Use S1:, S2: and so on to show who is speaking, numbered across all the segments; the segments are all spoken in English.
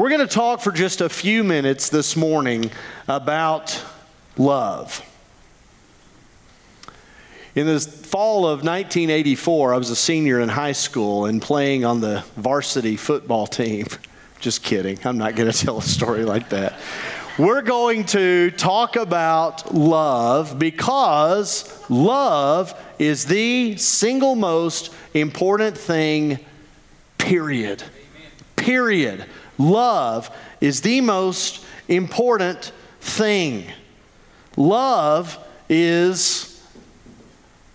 S1: We're going to talk for just a few minutes this morning about love. In the fall of 1984, I was a senior in high school and playing on the varsity football team. Just kidding. I'm not going to tell a story like that. We're going to talk about love because love is the single most important thing, period. Period. Love is the most important thing. Love is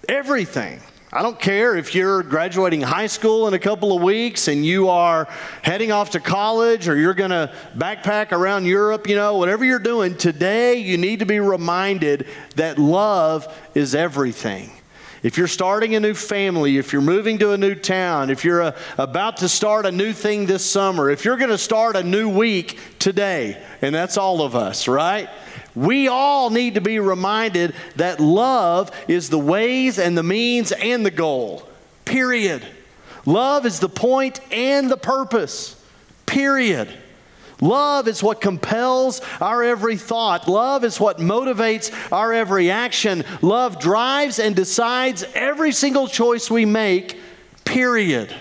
S1: everything. I don't care if you're graduating high school in a couple of weeks and you are heading off to college or you're going to backpack around Europe, you know, whatever you're doing, today you need to be reminded that love is everything. If you're starting a new family, if you're moving to a new town, if you're a, uh, about to start a new thing this summer, if you're going to start a new week today, and that's all of us, right? We all need to be reminded that love is the ways and the means and the goal. Period. Love is the point and the purpose. Period. Love is what compels our every thought. Love is what motivates our every action. Love drives and decides every single choice we make, period.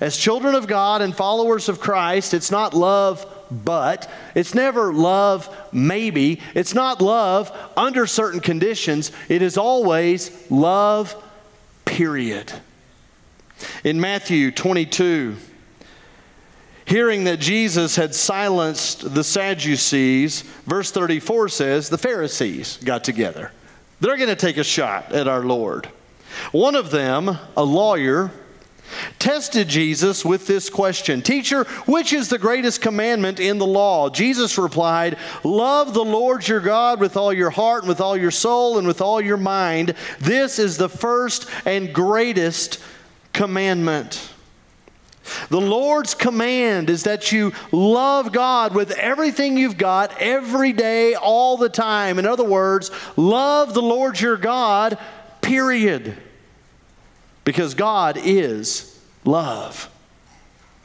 S1: As children of God and followers of Christ, it's not love but. It's never love maybe. It's not love under certain conditions. It is always love, period. In Matthew 22, Hearing that Jesus had silenced the Sadducees, verse 34 says the Pharisees got together. They're going to take a shot at our Lord. One of them, a lawyer, tested Jesus with this question Teacher, which is the greatest commandment in the law? Jesus replied, Love the Lord your God with all your heart, and with all your soul, and with all your mind. This is the first and greatest commandment. The Lord's command is that you love God with everything you've got every day, all the time. In other words, love the Lord your God, period. Because God is love.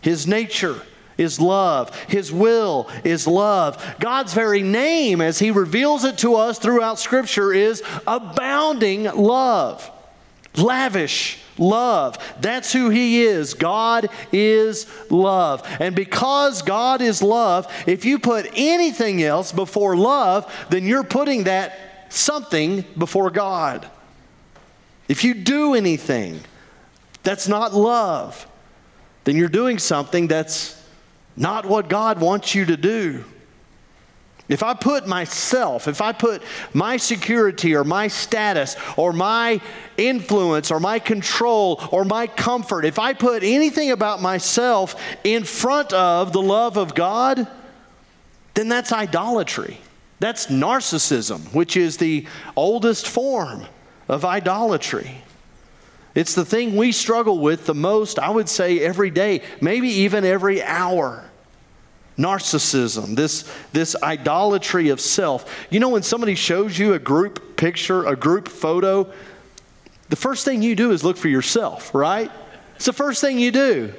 S1: His nature is love. His will is love. God's very name, as He reveals it to us throughout Scripture, is abounding love, lavish love. That's who He is. God is love. And because God is love, if you put anything else before love, then you're putting that something before God. If you do anything that's not love, then you're doing something that's not what God wants you to do. If I put myself, if I put my security or my status or my influence or my control or my comfort, if I put anything about myself in front of the love of God, then that's idolatry. That's narcissism, which is the oldest form of idolatry. It's the thing we struggle with the most, I would say, every day, maybe even every hour narcissism, this, this idolatry of self. You know, when somebody shows you a group picture, a group photo, the first thing you do is look for yourself, right? It's the first thing you do.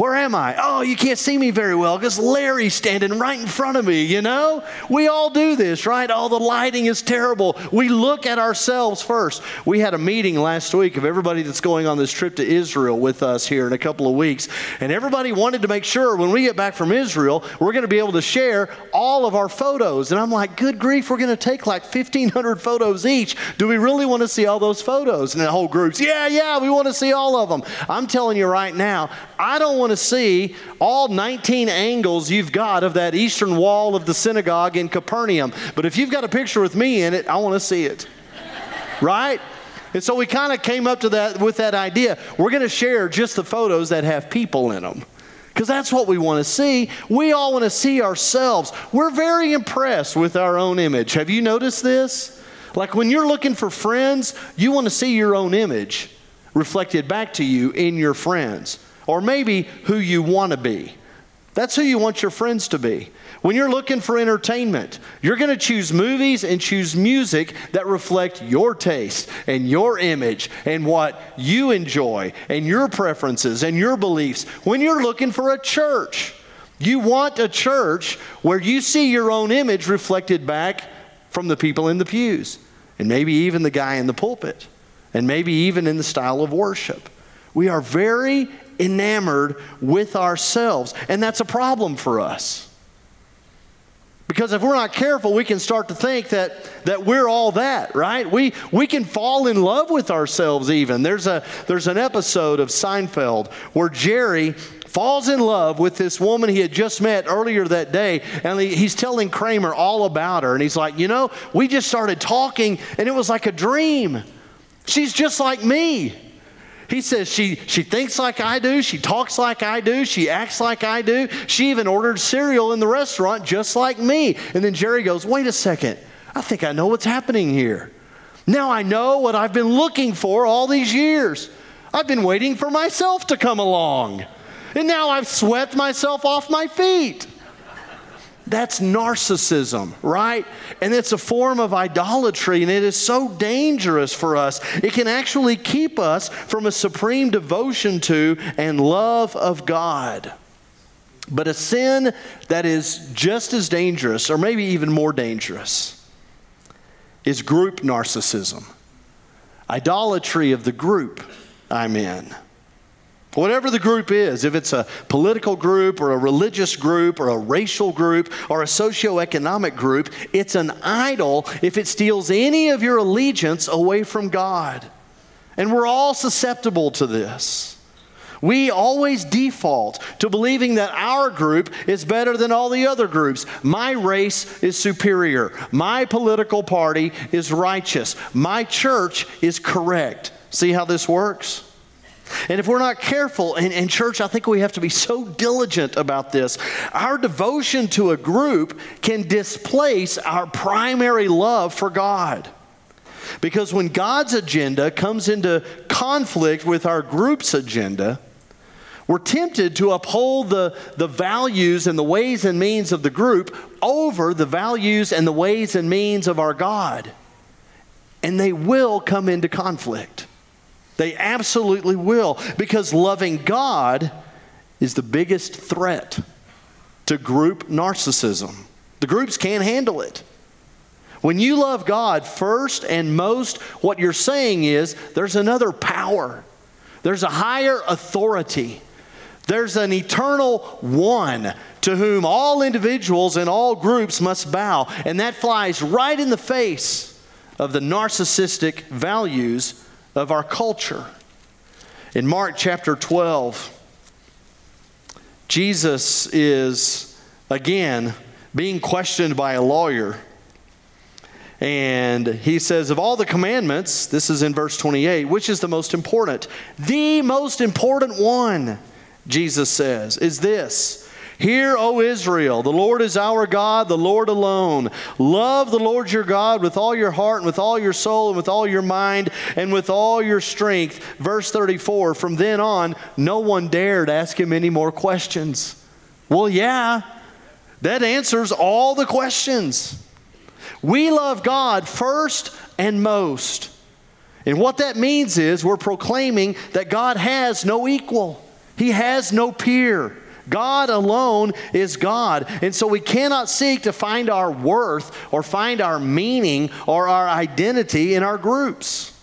S1: Where am I? Oh, you can't see me very well because Larry's standing right in front of me, you know? We all do this, right? Oh, the lighting is terrible. We look at ourselves first. We had a meeting last week of everybody that's going on this trip to Israel with us here in a couple of weeks. And everybody wanted to make sure when we get back from Israel, we're going to be able to share all of our photos. And I'm like, good grief, we're going to take like 1,500 photos each. Do we really want to see all those photos? And the whole group's, yeah, yeah, we want to see all of them. I'm telling you right now, I don't want to see all 19 angles you've got of that eastern wall of the synagogue in Capernaum. But if you've got a picture with me in it, I want to see it. right? And so we kind of came up to that with that idea. We're going to share just the photos that have people in them. Because that's what we want to see. We all want to see ourselves. We're very impressed with our own image. Have you noticed this? Like when you're looking for friends, you want to see your own image reflected back to you in your friends or maybe who you want to be. That's who you want your friends to be. When you're looking for entertainment, you're going to choose movies and choose music that reflect your taste and your image and what you enjoy and your preferences and your beliefs. When you're looking for a church, You want a church where you see your own image reflected back from the people in the pews, and maybe even the guy in the pulpit, and maybe even in the style of worship. We are very enamored with ourselves, and that's a problem for us. Because if we're not careful, we can start to think that, that we're all that, right? We, we can fall in love with ourselves even. There's, a, there's an episode of Seinfeld where Jerry falls in love with this woman he had just met earlier that day, and he, he's telling Kramer all about her. And he's like, You know, we just started talking, and it was like a dream. She's just like me. He says she, she thinks like I do, she talks like I do, she acts like I do. She even ordered cereal in the restaurant just like me. And then Jerry goes, Wait a second, I think I know what's happening here. Now I know what I've been looking for all these years. I've been waiting for myself to come along. And now I've swept myself off my feet. That's narcissism, right? And it's a form of idolatry, and it is so dangerous for us. It can actually keep us from a supreme devotion to and love of God. But a sin that is just as dangerous, or maybe even more dangerous, is group narcissism. Idolatry of the group I'm in. Whatever the group is, if it's a political group or a religious group or a racial group or a socioeconomic group, it's an idol if it steals any of your allegiance away from God. And we're all susceptible to this. We always default to believing that our group is better than all the other groups. My race is superior. My political party is righteous. My church is correct. See how this works? And if we're not careful, and, and, church, I think we have to be so diligent about this. Our devotion to a group can displace our primary love for God. Because when God's agenda comes into conflict with our group's agenda, we're tempted to uphold the, the values and the ways and means of the group over the values and the ways and means of our God. And they will come into conflict. They absolutely will, because loving God is the biggest threat to group narcissism. The groups can't handle it. When you love God first and most, what you're saying is there's another power, there's a higher authority, there's an eternal one to whom all individuals and all groups must bow. And that flies right in the face of the narcissistic values of our culture. In Mark chapter 12, Jesus is again being questioned by a lawyer. And he says, Of all the commandments, this is in verse 28, which is the most important? The most important one, Jesus says, is this Hear, O Israel, the Lord is our God, the Lord alone. Love the Lord your God with all your heart and with all your soul and with all your mind and with all your strength. Verse 34 From then on, no one dared ask him any more questions. Well, yeah, that answers all the questions. We love God first and most. And what that means is we're proclaiming that God has no equal, He has no peer. God alone is God. And so we cannot seek to find our worth or find our meaning or our identity in our groups.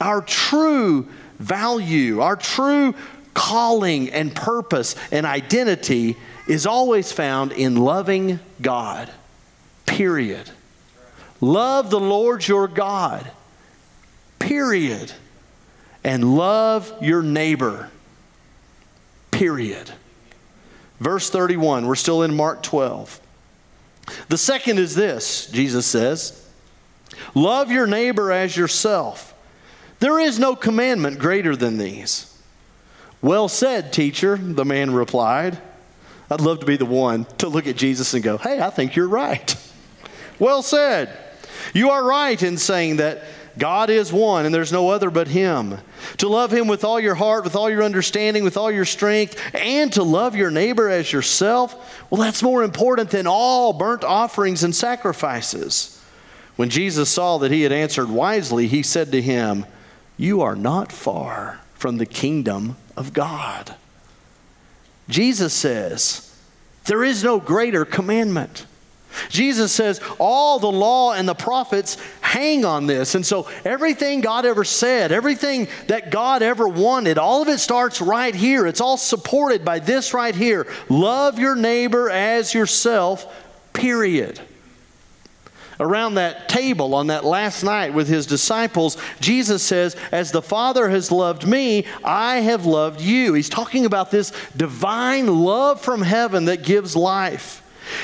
S1: Our true value, our true calling and purpose and identity is always found in loving God. Period. Love the Lord your God. Period. And love your neighbor. Period. Verse 31, we're still in Mark 12. The second is this, Jesus says Love your neighbor as yourself. There is no commandment greater than these. Well said, teacher, the man replied. I'd love to be the one to look at Jesus and go, Hey, I think you're right. Well said. You are right in saying that God is one and there's no other but Him. To love Him with all your heart, with all your understanding, with all your strength, and to love your neighbor as yourself, well, that's more important than all burnt offerings and sacrifices. When Jesus saw that he had answered wisely, he said to him, You are not far from the kingdom of God. Jesus says, There is no greater commandment. Jesus says all the law and the prophets hang on this. And so everything God ever said, everything that God ever wanted, all of it starts right here. It's all supported by this right here love your neighbor as yourself, period. Around that table on that last night with his disciples, Jesus says, As the Father has loved me, I have loved you. He's talking about this divine love from heaven that gives life.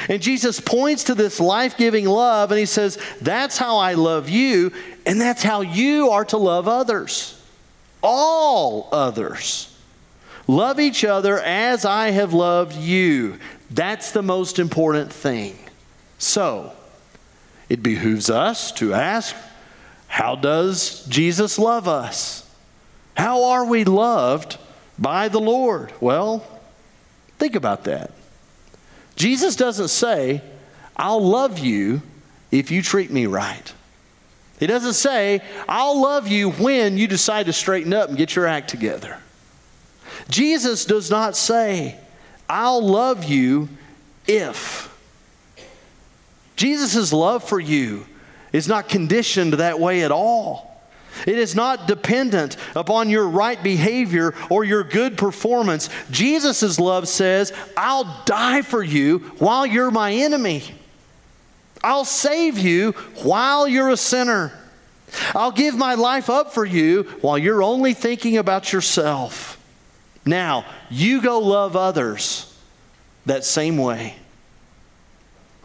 S1: And Jesus points to this life giving love and he says, That's how I love you, and that's how you are to love others. All others. Love each other as I have loved you. That's the most important thing. So, it behooves us to ask, How does Jesus love us? How are we loved by the Lord? Well, think about that. Jesus doesn't say, I'll love you if you treat me right. He doesn't say, I'll love you when you decide to straighten up and get your act together. Jesus does not say, I'll love you if. Jesus' love for you is not conditioned that way at all. It is not dependent upon your right behavior or your good performance. Jesus' love says, I'll die for you while you're my enemy. I'll save you while you're a sinner. I'll give my life up for you while you're only thinking about yourself. Now, you go love others that same way.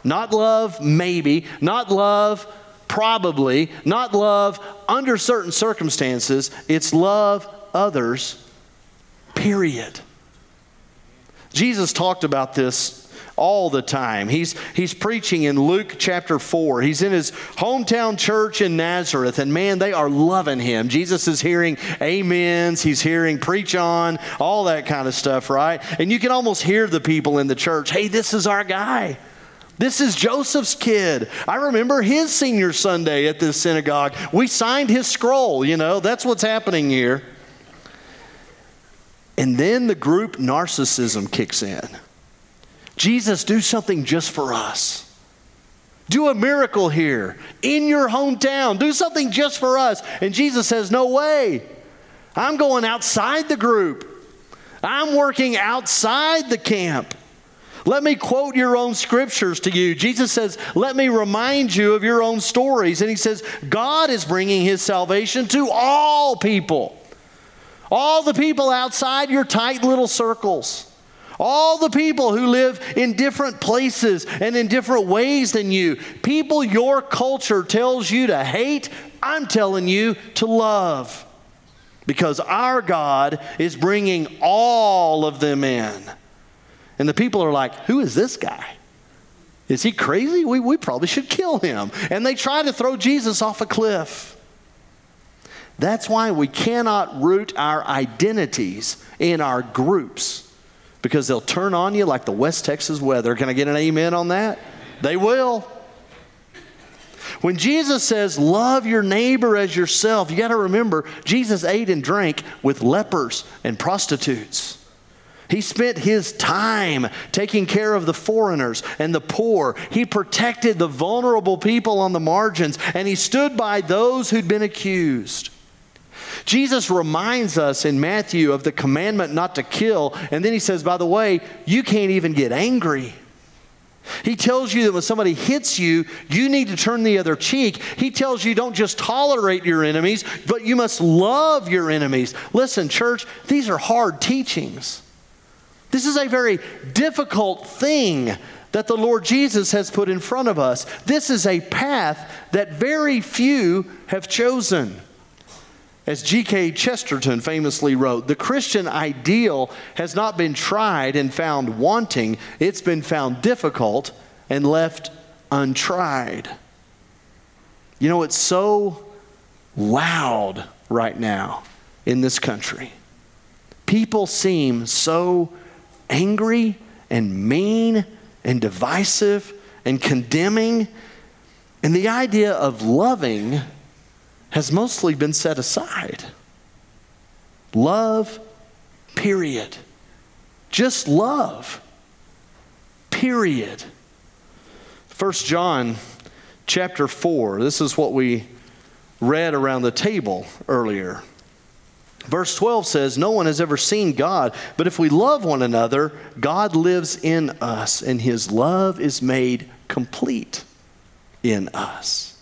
S1: Not love, maybe. Not love, probably, not love under certain circumstances, it's love others, period. Jesus talked about this all the time. He's, he's preaching in Luke chapter 4. He's in his hometown church in Nazareth, and man, they are loving him. Jesus is hearing amens, he's hearing preach on, all that kind of stuff, right? And you can almost hear the people in the church hey, this is our guy. This is Joseph's kid. I remember his senior Sunday at this synagogue. We signed his scroll, you know, that's what's happening here. And then the group narcissism kicks in. Jesus, do something just for us. Do a miracle here in your hometown. Do something just for us. And Jesus says, No way. I'm going outside the group. I'm working outside the camp. Let me quote your own scriptures to you. Jesus says, Let me remind you of your own stories. And he says, God is bringing his salvation to all people. All the people outside your tight little circles. All the people who live in different places and in different ways than you. People your culture tells you to hate, I'm telling you to love. Because our God is bringing all of them in. And the people are like, Who is this guy? Is he crazy? We, we probably should kill him. And they try to throw Jesus off a cliff. That's why we cannot root our identities in our groups because they'll turn on you like the West Texas weather. Can I get an amen on that? They will. When Jesus says, Love your neighbor as yourself, you got to remember, Jesus ate and drank with lepers and prostitutes. He spent his time taking care of the foreigners and the poor. He protected the vulnerable people on the margins, and he stood by those who'd been accused. Jesus reminds us in Matthew of the commandment not to kill, and then he says, by the way, you can't even get angry. He tells you that when somebody hits you, you need to turn the other cheek. He tells you don't just tolerate your enemies, but you must love your enemies. Listen, church, these are hard teachings. This is a very difficult thing that the Lord Jesus has put in front of us. This is a path that very few have chosen. As G.K. Chesterton famously wrote, the Christian ideal has not been tried and found wanting, it's been found difficult and left untried. You know, it's so loud right now in this country. People seem so angry and mean and divisive and condemning. And the idea of loving has mostly been set aside. Love, period. Just love, Period. 1 John chapter 4. This is what we read around the table earlier. Verse 12 says, No one has ever seen God, but if we love one another, God lives in us, and his love is made complete in us.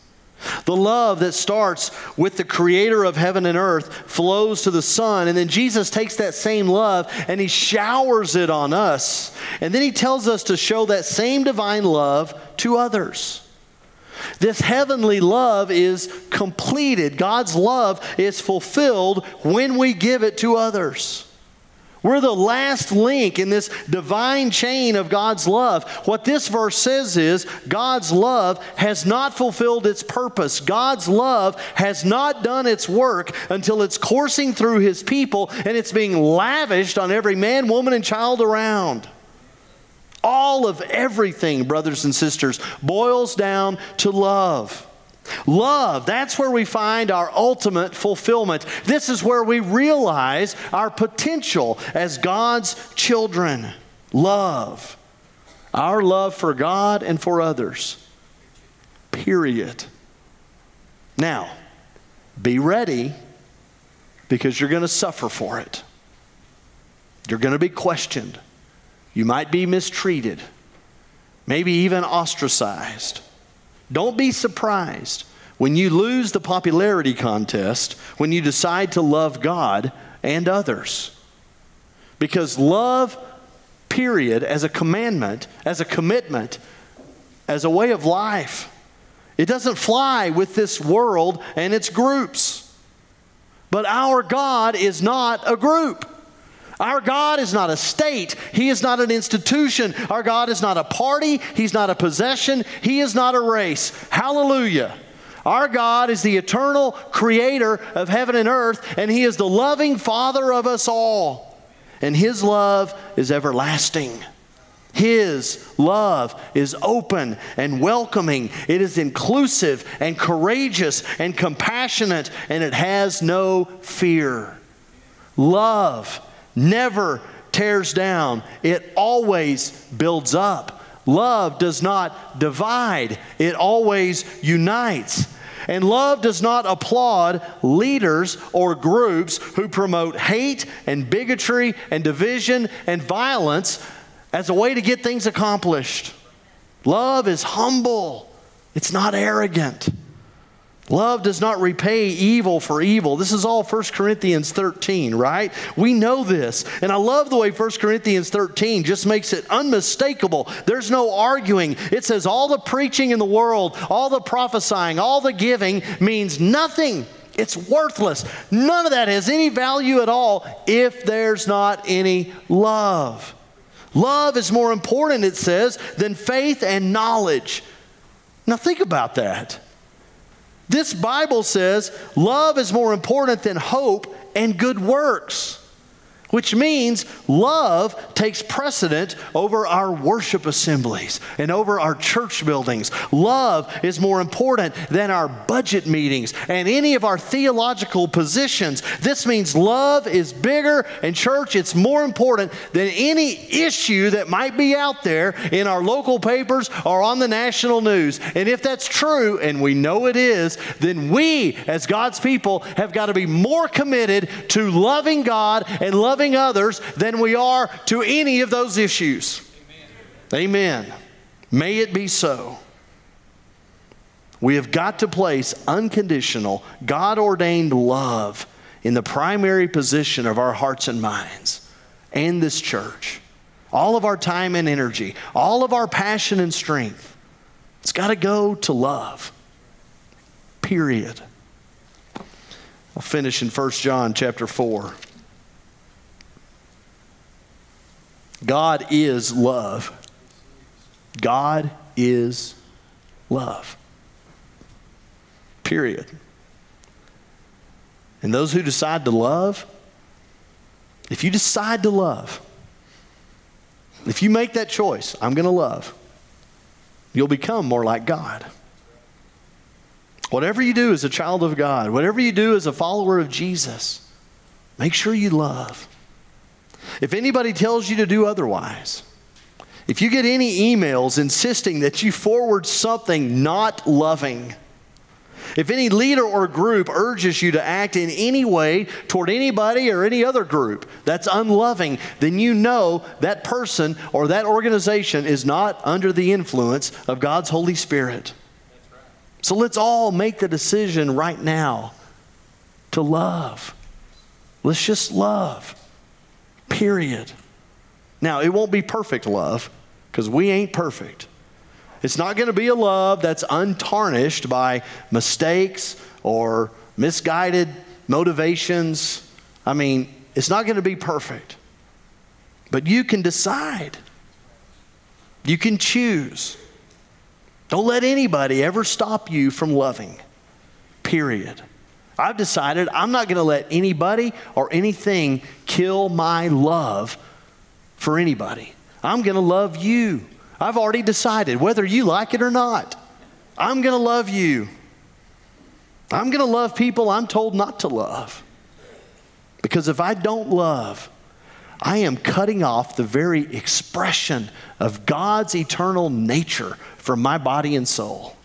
S1: The love that starts with the creator of heaven and earth flows to the Son, and then Jesus takes that same love and he showers it on us. And then he tells us to show that same divine love to others. This heavenly love is completed. God's love is fulfilled when we give it to others. We're the last link in this divine chain of God's love. What this verse says is God's love has not fulfilled its purpose. God's love has not done its work until it's coursing through his people and it's being lavished on every man, woman, and child around. All of everything, brothers and sisters, boils down to love. Love, that's where we find our ultimate fulfillment. This is where we realize our potential as God's children. Love. Our love for God and for others. Period. Now, be ready because you're going to suffer for it. You're going to be questioned. You might be mistreated, maybe even ostracized. Don't be surprised when you lose the popularity contest when you decide to love God and others. Because love, period, as a commandment, as a commitment, as a way of life, it doesn't fly with this world and its groups. But our God is not a group. Our God is not a state. He is not an institution. Our God is not a party. He's not a possession. He is not a race. Hallelujah. Our God is the eternal creator of heaven and earth, and He is the loving Father of us all. And His love is everlasting. His love is open and welcoming. It is inclusive and courageous and compassionate, and it has no fear. Love never tears down, it always builds up. Love does not divide, it always unites. And love does not applaud leaders or groups who promote hate and bigotry and division and violence as a way to get things accomplished. Love is humble, it's not arrogant. Love does not repay evil for evil. This is all 1 Corinthians 13, right? We know this. And I love the way 1 Corinthians 13 just makes it unmistakable. There's no arguing. It says all the preaching in the world, all the prophesying, all the giving means nothing. It's worthless. None of that has any value at all if there's not any love. Love is more important, it says, than faith and knowledge. Now, think about that. This Bible says love is more important than hope and good works which means love takes precedent over our worship assemblies and over our church buildings. Love is more important than our budget meetings and any of our theological positions. This means love is bigger, and church, it's more important than any issue that might be out there in our local papers or on the national news. And if that's true, and we know it is, then we, as God's people, have got to be more committed to loving God and loving loving others than we are to any of those issues. Amen. Amen. May it be so. We have got to place unconditional, God ordained love in the primary position of our hearts and minds and this church. All of our time and energy, all of our passion and strength. It's got to go to love. Period. I'll finish in 1 John chapter 4. God is love. God is love. Period. And those who decide to love, if you decide to love, if you make that choice, I'm going to love, you'll become more like God. Whatever you do as a child of God, whatever you do as a follower of Jesus, make sure you love. If anybody tells you to do otherwise, if you get any emails insisting that you forward something not loving, if any leader or group urges you to act in any way toward anybody or any other group that's unloving, then you know that person or that organization is not under the influence of God's Holy Spirit. So let's all make the decision right now to love. Let's just love. Period. Now, it won't be perfect love because we ain't perfect. It's not going to be a love that's untarnished by mistakes or misguided motivations. I mean, it's not going to be perfect. But you can decide. You can choose. Don't let anybody ever stop you from loving. Period. I've decided I'm not going to let anybody or anything kill my love for anybody. I'm going to love you. I've already decided whether you like it or not. I'm going to love you. I'm going to love people I'm told not to love. Because if I don't love, I am cutting off the very expression of God's eternal nature from my body and soul.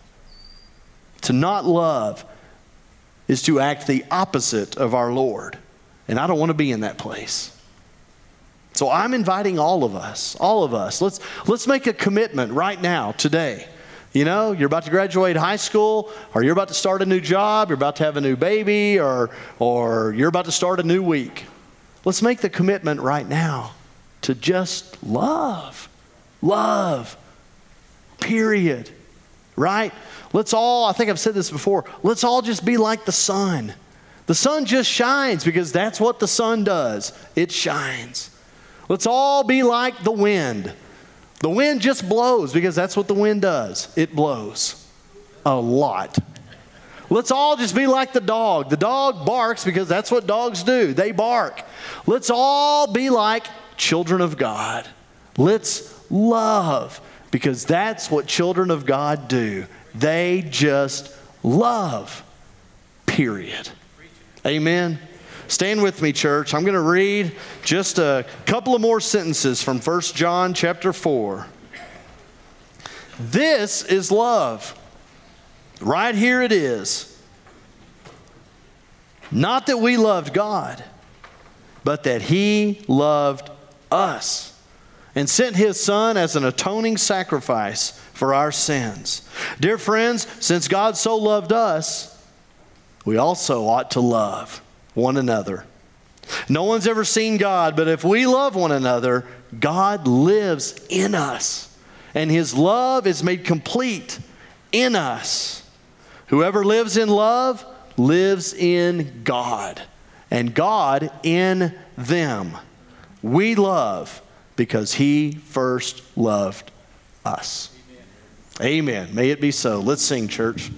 S1: To not love is to act the opposite of our Lord. And I don't want to be in that place. So I'm inviting all of us, all of us. Let's let's make a commitment right now, today. You know, you're about to graduate high school, or you're about to start a new job, you're about to have a new baby, or or you're about to start a new week. Let's make the commitment right now to just love. Love. Period. Right? Let's all, I think I've said this before, let's all just be like the sun. The sun just shines because that's what the sun does. It shines. Let's all be like the wind. The wind just blows because that's what the wind does. It blows a lot. Let's all just be like the dog. The dog barks because that's what dogs do. They bark. Let's all be like children of God. Let's love because that's what children of God do. They just love. Period. Amen. Stand with me, church. I'm going to read just a couple of more sentences from 1 John chapter 4. This is love. Right here it is. Not that we loved God, but that He loved us and sent His Son as an atoning sacrifice for our sins. Dear friends, since God so loved us, we also ought to love one another. No one's ever seen God, but if we love one another, God lives in us, and his love is made complete in us. Whoever lives in love lives in God, and God in them. We love because he first loved us. Amen. May it be so. Let's sing, church.